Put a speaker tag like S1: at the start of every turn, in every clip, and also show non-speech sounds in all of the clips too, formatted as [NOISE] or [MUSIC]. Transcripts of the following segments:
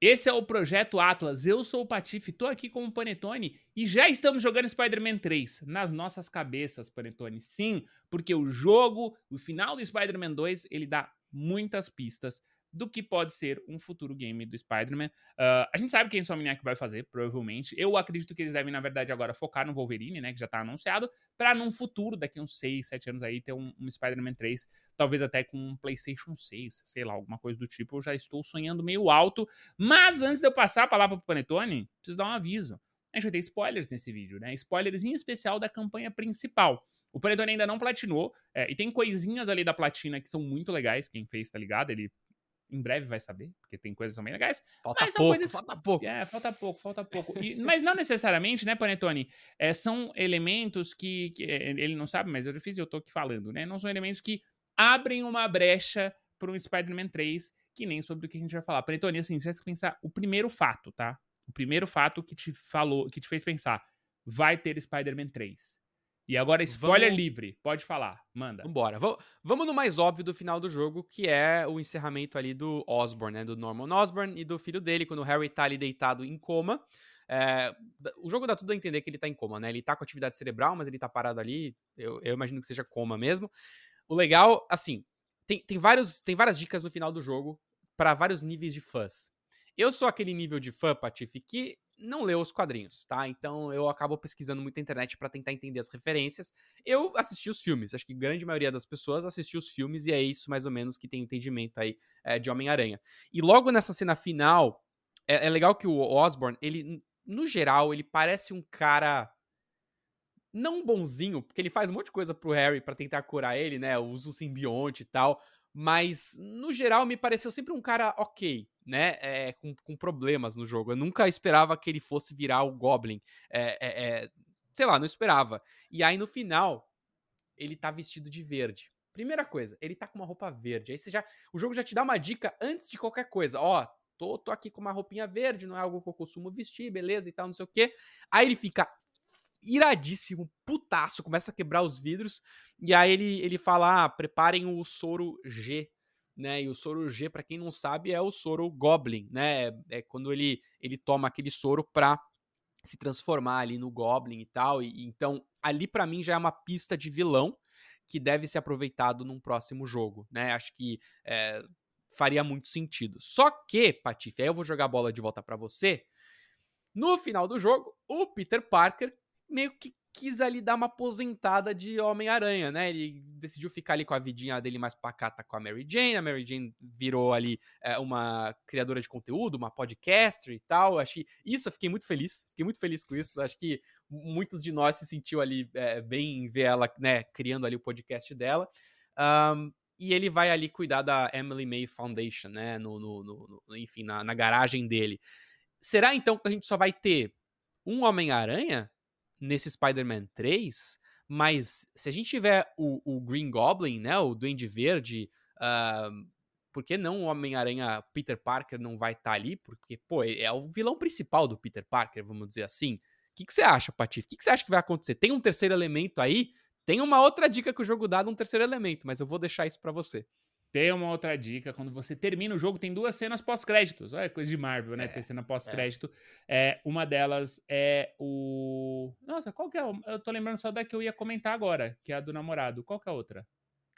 S1: Esse é o Projeto Atlas. Eu sou o Patife, tô aqui com o Panetone e já estamos jogando Spider-Man 3 nas nossas cabeças, Panetone. Sim, porque o jogo, o final do Spider-Man 2, ele dá muitas pistas do que pode ser um futuro game do Spider-Man. Uh, a gente sabe quem Insomniac vai fazer, provavelmente. Eu acredito que eles devem, na verdade, agora focar no Wolverine, né, que já tá anunciado, para num futuro, daqui uns 6, 7 anos aí, ter um, um Spider-Man 3, talvez até com um PlayStation 6, sei lá, alguma coisa do tipo. Eu já estou sonhando meio alto. Mas antes de eu passar a palavra pro Panetone, preciso dar um aviso. A gente vai ter spoilers nesse vídeo, né? Spoilers em especial da campanha principal. O Panetone ainda não platinou, é, e tem coisinhas ali da platina que são muito legais, quem fez, tá ligado? Ele em breve vai saber, porque tem coisas também legais.
S2: Falta pouco, coisas... falta pouco.
S1: É, falta pouco, falta pouco. E, mas não necessariamente, né, Panetone? É, são elementos que, que, é, ele não sabe, mas eu já fiz e eu tô aqui falando, né? Não são elementos que abrem uma brecha para um Spider-Man 3, que nem sobre o que a gente vai falar. Panetone, assim, você vai pensar o primeiro fato, tá? O primeiro fato que te falou, que te fez pensar, vai ter Spider-Man 3. E agora, spoiler Vamos... livre. Pode falar. Manda.
S2: Vambora. V vamos no mais óbvio do final do jogo, que é o encerramento ali do Osborn, né? Do Norman Osborn e do filho dele, quando o Harry tá ali deitado em coma. É, o jogo dá tudo a entender que ele tá em coma, né? Ele tá com atividade cerebral, mas ele tá parado ali. Eu, eu imagino que seja coma mesmo. O legal, assim, tem, tem, vários, tem várias dicas no final do jogo para vários níveis de fãs. Eu sou aquele nível de fã, Patife, que não leu os quadrinhos, tá? Então eu acabo pesquisando muito na internet para tentar entender as referências. Eu assisti os filmes, acho que grande maioria das pessoas assistiu os filmes e é isso mais ou menos que tem entendimento aí é, de Homem-Aranha. E logo nessa cena final, é, é legal que o Osborn, ele, no geral, ele parece um cara não bonzinho, porque ele faz um monte de coisa pro Harry para tentar curar ele, né? Usa o simbionte e tal. Mas, no geral, me pareceu sempre um cara ok, né? É, com, com, problemas no jogo. Eu nunca esperava que ele fosse virar o Goblin. É, é, sei lá, não esperava. E aí, no final, ele tá vestido de verde. Primeira coisa, ele tá com uma roupa verde. Aí você já. O jogo já te dá uma dica antes de qualquer coisa. Ó, tô, tô aqui com uma roupinha verde, não é algo que eu costumo vestir, beleza e tal, não sei o quê. Aí ele fica iradíssimo, putaço, começa a quebrar os vidros, e aí ele, ele fala, ah, preparem o soro G, né, e o soro G, para quem não sabe, é o soro Goblin, né, é quando ele, ele toma aquele soro pra se transformar ali no Goblin e tal, e então ali para mim já é uma pista de vilão que deve ser aproveitado num próximo jogo, né, acho que é, faria muito sentido. Só que, Patife, aí eu vou jogar a bola de volta para você, no final do jogo, o Peter Parker meio que quis ali dar uma aposentada de Homem-Aranha, né? Ele decidiu ficar ali com a vidinha dele mais pacata com a Mary Jane. A Mary Jane virou ali é, uma criadora de conteúdo, uma podcaster e tal. Acho que isso eu fiquei muito feliz. Fiquei muito feliz com isso. Acho que muitos de nós se sentiu ali é, bem em ver ela, né, criando ali o podcast dela. Um, e ele vai ali cuidar da Emily May Foundation, né? No, no, no, no enfim, na, na garagem dele. Será então que a gente só vai ter um Homem-Aranha nesse Spider-Man 3, mas se a gente tiver o, o, Green Goblin, né, o Duende Verde, uh, por que não o Homem-Aranha Peter Parker não vai estar tá ali? Porque, pô, é o vilão principal do Peter Parker, vamos dizer assim. O que, que você acha, Patife? O que, que você acha que vai acontecer? Tem um terceiro elemento aí? Tem uma outra dica que o jogo dá de um terceiro elemento, mas eu vou deixar isso para você.
S1: Tem uma outra dica, quando você termina o jogo, tem duas cenas pós-créditos. Olha, coisa de Marvel, né? É, Ter cena pós-crédito. É. é. uma delas é o. Nossa, qual que é? Eu tô lembrando só da que eu ia comentar agora, que é a do namorado. Qual que é a outra?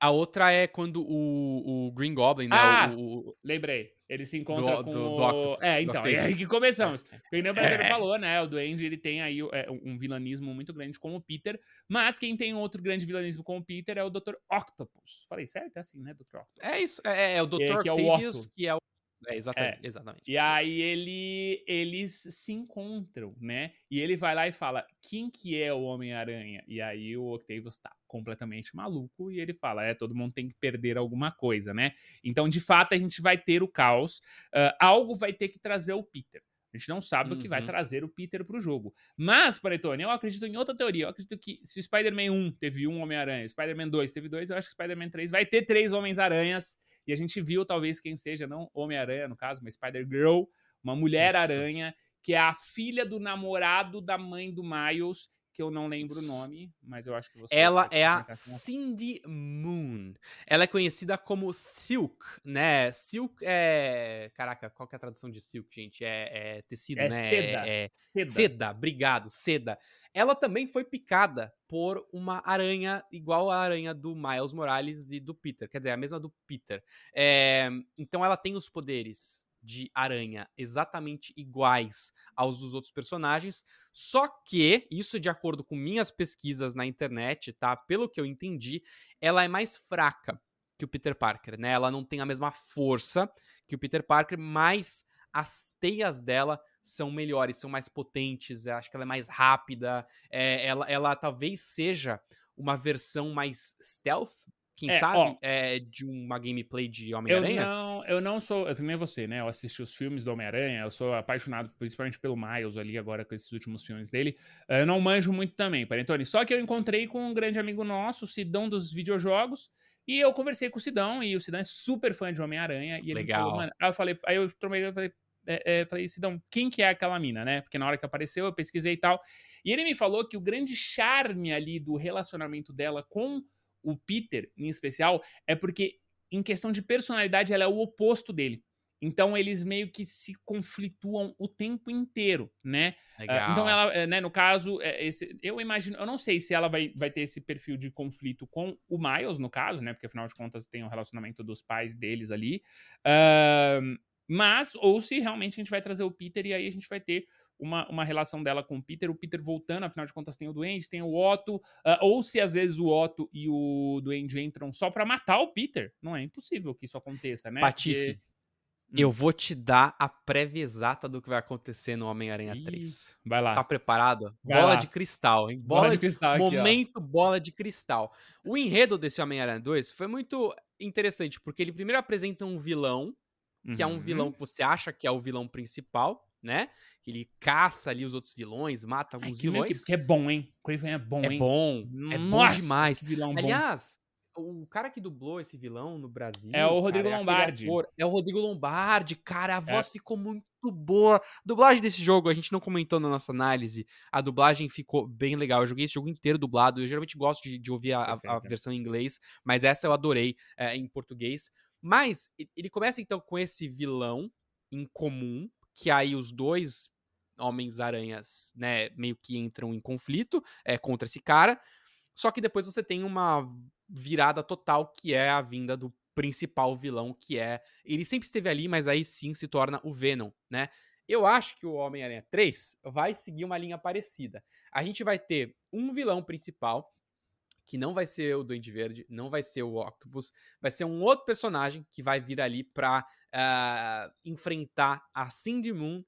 S2: A outra é quando o, o Green Goblin, né?
S1: Ah,
S2: o,
S1: o... lembrei. Ele se encontra do, com do, do Octopus, É, então, é aí que começamos. É. O Brasileiro é. falou, né? O Duende, ele tem aí é, um vilanismo muito grande com o Peter, mas quem tem outro grande vilanismo com o Peter é o Dr. Octopus. Falei certo? É assim, né, Dr. Octopus?
S2: É isso, é, é o Dr. É, que Octavius, é o que é o é, exatamente, é. exatamente.
S1: E aí ele, eles se encontram, né? E ele vai lá e fala, quem que é o Homem-Aranha? E aí o Octavius tá completamente maluco e ele fala, é, todo mundo tem que perder alguma coisa, né? Então, de fato, a gente vai ter o caos. Uh, algo vai ter que trazer o Peter. A gente não sabe uhum. o que vai uhum. trazer o Peter pro jogo. Mas, Paretone, eu acredito em outra teoria. Eu acredito que se o Spider-Man 1 teve um Homem-Aranha, o Spider-Man 2 teve dois, eu acho que o Spider-Man 3 vai ter três Homens-Aranhas. E a gente viu, talvez, quem seja, não Homem-Aranha, no caso, mas Spider-Girl, uma Mulher-Aranha, que é a filha do namorado da mãe do Miles, que eu não lembro o nome, mas eu acho que você.
S2: Ela é a Cindy Moon. Ela é conhecida como Silk, né? Silk é. Caraca, qual que é a tradução de Silk, gente? É, é tecido,
S1: é
S2: né?
S1: Seda.
S2: É, é...
S1: Seda.
S2: Seda, obrigado, seda. Ela também foi picada por uma aranha igual a aranha do Miles Morales e do Peter. Quer dizer, a mesma do Peter. É... Então ela tem os poderes de aranha exatamente iguais aos dos outros personagens, só que, isso de acordo com minhas pesquisas na internet, tá? Pelo que eu entendi, ela é mais fraca que o Peter Parker, né? Ela não tem a mesma força que o Peter Parker, mas as teias dela são melhores, são mais potentes, acho que ela é mais rápida, é, ela, ela talvez seja uma versão mais stealth quem
S1: É,
S2: sabe,
S1: ó.
S2: é de uma gameplay de
S1: Eu
S2: Homem-Aranha?
S1: não, eu não sou, eu também você, né? Eu assisti os filmes do Homem-Aranha, eu sou apaixonado principalmente pelo Miles ali agora com esses últimos filmes dele. Eu não manjo muito também, Panetone. Só que eu encontrei com um grande amigo nosso, o Sidão dos videojogos, e eu conversei com o Sidão, e o Sidão é super fã de Homem-Aranha, e ele
S2: Legal.
S1: falou, mano, aí eu falei, aí eu tromei, eu falei, é, é, falei, Sidão, quem que é aquela mina, né? Porque na hora que apareceu, eu pesquisei e tal. E ele me falou que o grande charme ali do relacionamento dela com o Peter, em especial, é porque, em questão de personalidade, ela é o oposto dele. Então, eles meio que se conflituam o tempo inteiro, né? Ah,
S2: Legal.
S1: então, ela, eh, né, no caso, eh, esse- eu imagino, eu não sei se ela vai, vai ter esse perfil de conflito com o Miles, no caso, né? Porque afinal de contas tem o relacionamento dos pais deles ali. Ahn, mas, ou se realmente a gente vai trazer o Peter e aí a gente vai ter uma, uma relação dela com o Peter, o Peter voltando, afinal de contas tem o Duende, tem o Otto, ah, ou se às vezes o Otto e o Duende entram só pra matar o Peter. Não é impossível que isso aconteça, né?
S2: Patife,
S1: Porque-
S2: eu vou te dar a prévia exata do que vai acontecer no Homem-Aranha
S1: Ih,
S2: 3.
S1: Vai lá.
S2: Tá preparado?
S1: Vai
S2: bola
S1: lá.
S2: de cristal, hein?
S1: Bola de cristal aqui, ó.
S2: Momento bola de cristal. O enredo desse Homem-Aranha 2 foi muito interessante, porque ele primeiro apresenta um vilão, que é um
S1: Uhum.
S2: vilão que você acha que é o vilão principal, né? Que ele caça ali os outros vilões, mata
S1: Ai,
S2: alguns
S1: meio que,
S2: vilões.
S1: que é bom, hein? Craven é bom,
S2: É
S1: hein?
S2: bom, é bom
S1: Nossa,
S2: demais.
S1: que vilão bom.
S2: Aliás, o cara que dublou esse vilão no Brasil.
S1: É o Rodrigo
S2: cara, aquele
S1: Lombardi.
S2: ator- é o Rodrigo Lombardi, cara. A voz ficou muito boa. A dublagem desse jogo, a gente não comentou na nossa análise. A dublagem ficou bem legal. Eu joguei esse jogo inteiro dublado. Eu geralmente gosto de, de ouvir a, a- a versão em inglês, mas essa eu adorei é, em português. Mas ele começa então com esse vilão em comum, que aí os dois Homens-Aranhas, né, meio que entram em conflito é, contra esse cara. Só que depois você tem uma virada total, que é a vinda do principal vilão, que é. Ele sempre esteve ali, mas aí sim se torna o Venom, né? Eu acho que o Homem-Aranha 3 vai seguir uma linha parecida. A gente vai ter um vilão principal, que não vai ser o Duende Verde, não vai ser o Octopus, vai ser um outro personagem que vai vir ali pra ah, enfrentar a Cindy Moon.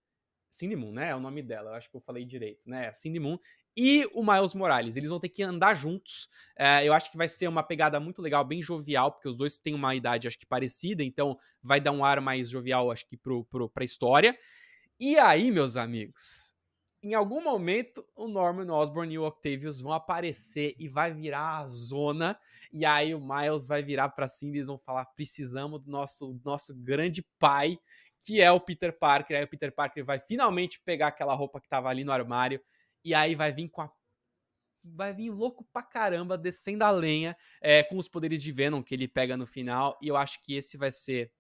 S2: Cindy Moon, né? É o nome dela, eu acho que eu falei direito, né? Cindy Moon e o Miles Morales. Eles vão ter que andar juntos. É, eu acho que vai ser uma pegada muito legal, bem jovial, porque os dois têm uma idade, acho que parecida, então vai dar um ar mais jovial, acho que, pro, pro, pra história. E aí, meus amigos, em algum momento o Norman Osborn e o Octavius vão aparecer e vai virar a zona. E aí o Miles vai virar pra cima e eles vão falar: precisamos do nosso, nosso grande pai, que é o Peter Parker. Aí o Peter Parker vai finalmente pegar aquela roupa que tava ali no armário. E aí vai vir com a. Vai vir louco pra caramba, descendo a lenha, é, com os poderes de Venom que ele pega no final. E eu acho que esse vai ser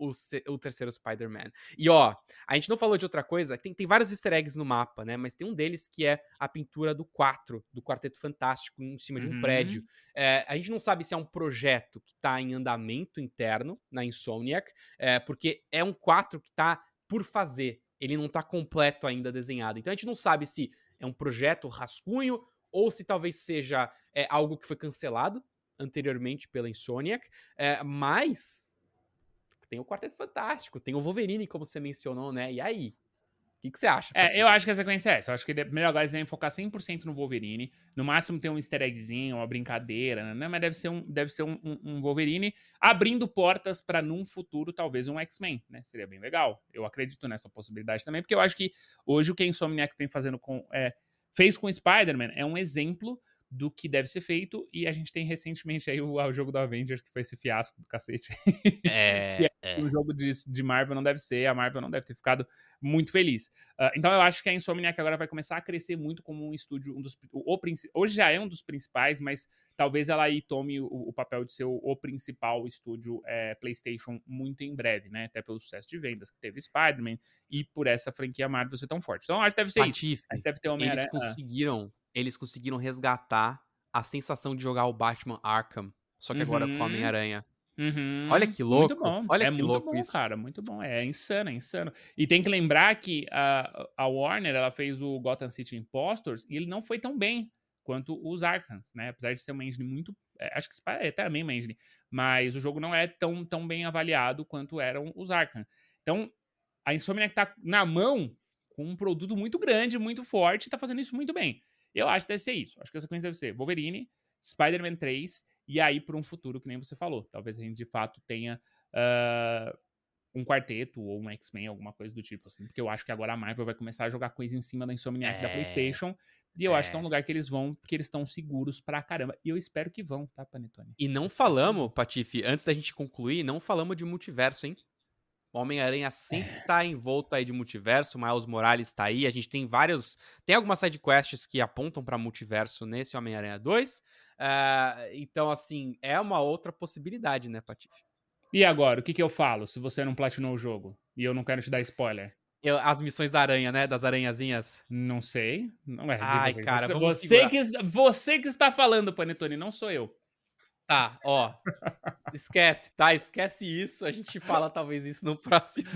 S2: o, o terceiro Spider-Man. E ó, a gente não falou de outra coisa, tem, tem vários easter eggs no mapa, né? Mas tem um deles que é a pintura do 4, do Quarteto Fantástico, em cima de um
S1: Uhum.
S2: prédio. É, a gente não sabe se é um projeto que tá em andamento interno na Insomniac, é, porque é um 4 que tá por fazer. Ele não tá completo ainda desenhado. Então a gente não sabe se é um projeto rascunho ou se talvez seja é, algo que foi cancelado anteriormente pela Insomniac. É, mas tem o Quarteto Fantástico, tem o Wolverine, como você mencionou, né? E aí? O que, que você acha?
S1: É, eu acho que a sequência é essa. Eu acho que melhor agora eles devem focar 100% no Wolverine. No máximo ter um easter eggzinho, uma brincadeira, né? Mas deve ser um, deve ser um, um- um Wolverine abrindo portas pra num futuro talvez um X-Men, né? Seria bem legal. Eu acredito nessa possibilidade também, porque eu acho que hoje o que a Insomniac vem fazendo com... é, fez com o Spider-Man é um exemplo do que deve ser feito. E a gente tem recentemente aí o, o jogo do Avengers, que foi esse fiasco do cacete. [LAUGHS]
S2: É,
S1: é, é. Um jogo de, de Marvel não deve ser, a Marvel não deve ter ficado muito feliz. Uh, então eu acho que a Insomniac agora vai começar a crescer muito como um estúdio, um dos, o, o, hoje já é um dos principais, mas talvez ela aí tome o, o papel de ser o, o principal estúdio é, PlayStation muito em breve, né? Até pelo sucesso de vendas que teve Spider-Man e por essa franquia Marvel ser tão forte. Então acho que deve ser
S2: Patife,
S1: isso. A gente deve ter homem
S2: Eles conseguiram, eles conseguiram resgatar a sensação de jogar o Batman Arkham, só que uhum. agora com o Homem-Aranha.
S1: Uhum.
S2: Olha que louco.
S1: Muito bom.
S2: Olha
S1: é
S2: que
S1: muito
S2: louco
S1: bom,
S2: isso.
S1: cara. Muito bom. É insano, é insano. E tem que lembrar que a, a Warner ela fez o Gotham City Impostors e ele não foi tão bem quanto os Arkhams, né? Apesar de ser uma engine muito. É, acho que é também uma engine. Mas o jogo não é tão, tão bem avaliado quanto eram os Arkham. Então, a Insomniac tá na mão com um produto muito grande, muito forte, e tá fazendo isso muito bem. Eu acho que deve ser isso. Acho que a sequência deve ser Wolverine, Spider-Man 3, e aí para um futuro que nem você falou. Talvez a gente de fato tenha uh, um quarteto ou um X-Men, alguma coisa do tipo, assim. Porque eu acho que agora a Marvel vai começar a jogar coisa em cima da Insomniac é, da PlayStation. E eu é. acho que é um lugar que eles vão, porque eles estão seguros pra caramba. E eu espero que vão, tá, Panetone?
S2: E não falamos, Patife, antes da gente concluir, não falamos de multiverso, hein? Homem-Aranha sempre é. tá envolto aí de multiverso, o Miles Morales tá aí, a gente tem vários... Tem algumas sidequests que apontam para multiverso nesse Homem-Aranha 2, uh, eh, então, assim, é uma outra possibilidade, né, Patife?
S1: E agora, o que que eu falo se você não platinou o jogo? E eu não quero te dar spoiler.
S2: Eu, as missões da aranha, né? Das aranhazinhas.
S1: Não sei. Não é.
S2: Ai, cara,
S1: você, você que, você que está falando, Panetone, não sou eu.
S2: Tá, ó. Esquece, tá? Esquece isso. A gente fala talvez isso no [LAUGHS] próximo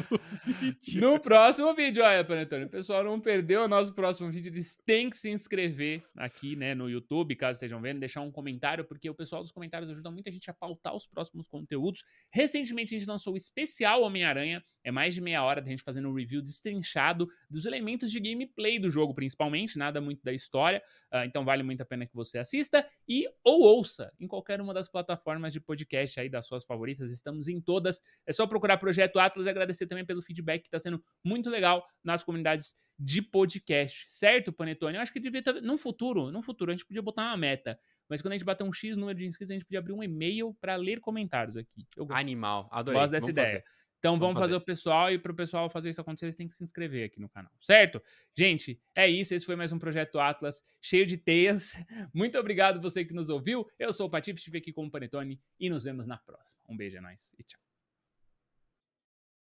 S1: vídeo. No próximo vídeo, olha, Panetone. O pessoal não perdeu o nosso próximo vídeo. Eles têm que se inscrever aqui, né, no YouTube, caso estejam vendo, deixar um comentário, porque o pessoal dos comentários ajuda muita gente a pautar os próximos conteúdos. Recentemente a gente lançou o especial Homem-Aranha. É mais de meia hora da gente fazendo um review destrinchado dos elementos de gameplay do jogo, principalmente, nada muito da história. Uh, então vale muito a pena que você assista e ou ouça em qualquer uma das plataformas de podcast aí das suas favoritas. Estamos em todas. É só procurar Projeto Atlas e agradecer também pelo feedback que está sendo muito legal nas comunidades de podcast, certo, Panetone? Eu acho que devia ter, no futuro, no futuro a gente podia botar uma meta, mas quando a gente bater um X número de inscritos, a gente podia abrir um e-mail para ler comentários aqui.
S2: Animal, adorei.
S1: Gosto dessa Vamos ideia. Fazer. Então vamos, vamos fazer. fazer. o pessoal e para o pessoal fazer isso acontecer, eles têm que se inscrever aqui no canal, certo? Gente, é isso. Esse foi mais um Projeto Atlas cheio de teias. [LAUGHS] Muito obrigado você que nos ouviu. Eu sou o Patife, estive aqui com o Panetone e nos vemos na próxima. Um beijo, é nóis e tchau.